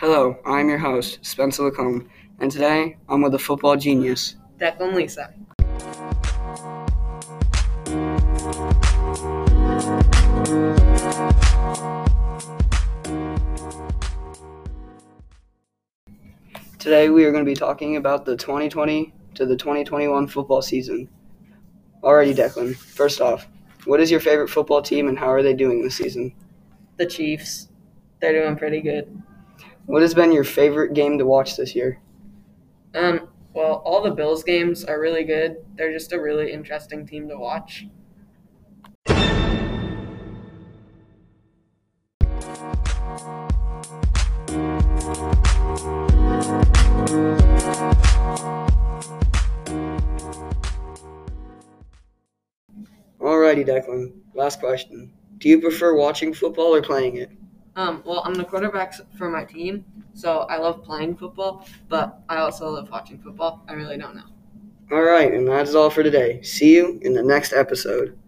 Hello, I'm your host, Spencer Lacombe, and today I'm with a football genius. Declan Lisia. Today we are going to be talking about the 2020 to the 2021 football season. Alrighty, Declan. First off, what is your favorite football team and how are they doing this season? The Chiefs. They're doing pretty good. What has been your favorite game to watch this year? Um, well, all the Bills games are really good. They're just a really interesting team to watch. Alrighty, Declan. Last question. Do you prefer watching football or playing it? Um, well, I'm the quarterback for my team, so I love playing football, but I also love watching football. I really don't know. Alright, and that is all for today. See you in the next episode.